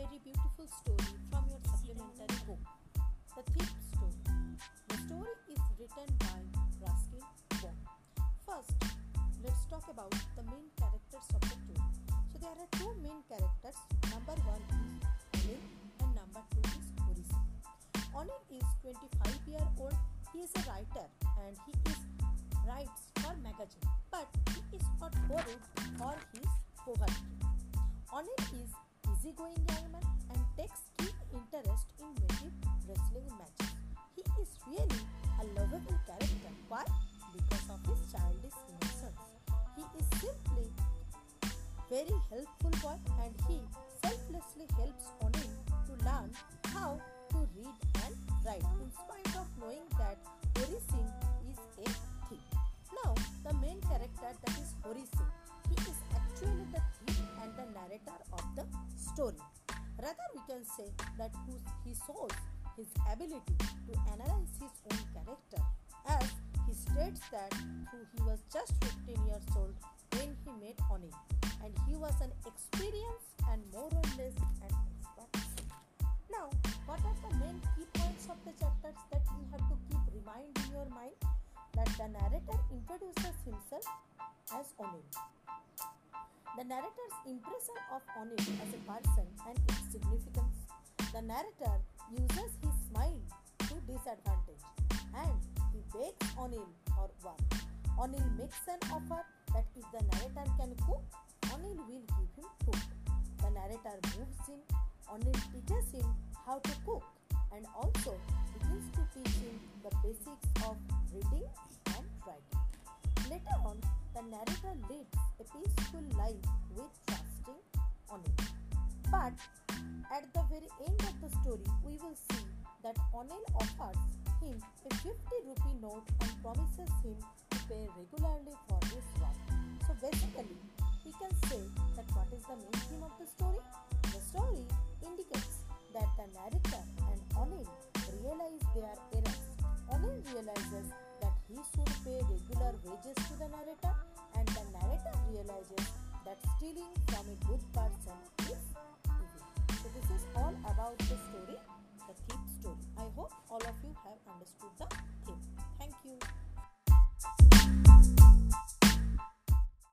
story from your supplementary book, The Thief Story. The story is written by Ruskin Bond. First, let's talk about the main characters of the story. So there are two main characters. Number one is Anil and number two is Hori Singh. Anil is 25 year old. He is a writer and he is writes for magazine, but he is not worried or his poverty. Anil is easygoing young man and takes keen interest in native wrestling matches. He is really a lovable character. Why? Because of his childish innocence. He is simply very helpful boy and he selflessly helps Anil to learn how to read and write in spite of knowing that Hori Singh is a thief. Now, the main character that is Hori Singh, he is actually the thief and the narrator of story. Rather, we can say that he shows his ability to analyze his own character as he states that he was just 15 years old when he met Anil and he was an experienced and more or less an expert. Now, what are the main key points of the chapters that you have to keep remind in your mind? That the narrator introduces himself as Anil. The narrator's impression of Anil as a person and its significance. The narrator uses his smile to disadvantage and he begs Anil for work. Anil makes an offer that if the narrator can cook, Anil will give him food. The narrator moves in, Anil teaches him how to cook the narrator leads a peaceful life with trusting Anil. But at the very end of the story, we will see that Anil offers him a 50 rupee note and promises him to pay regularly for his work. So basically, we can say that what is the main theme of the story? The story indicates that the narrator and Anil realize their errors. Anil realizes that he should pay regular wages to the narrator from a good person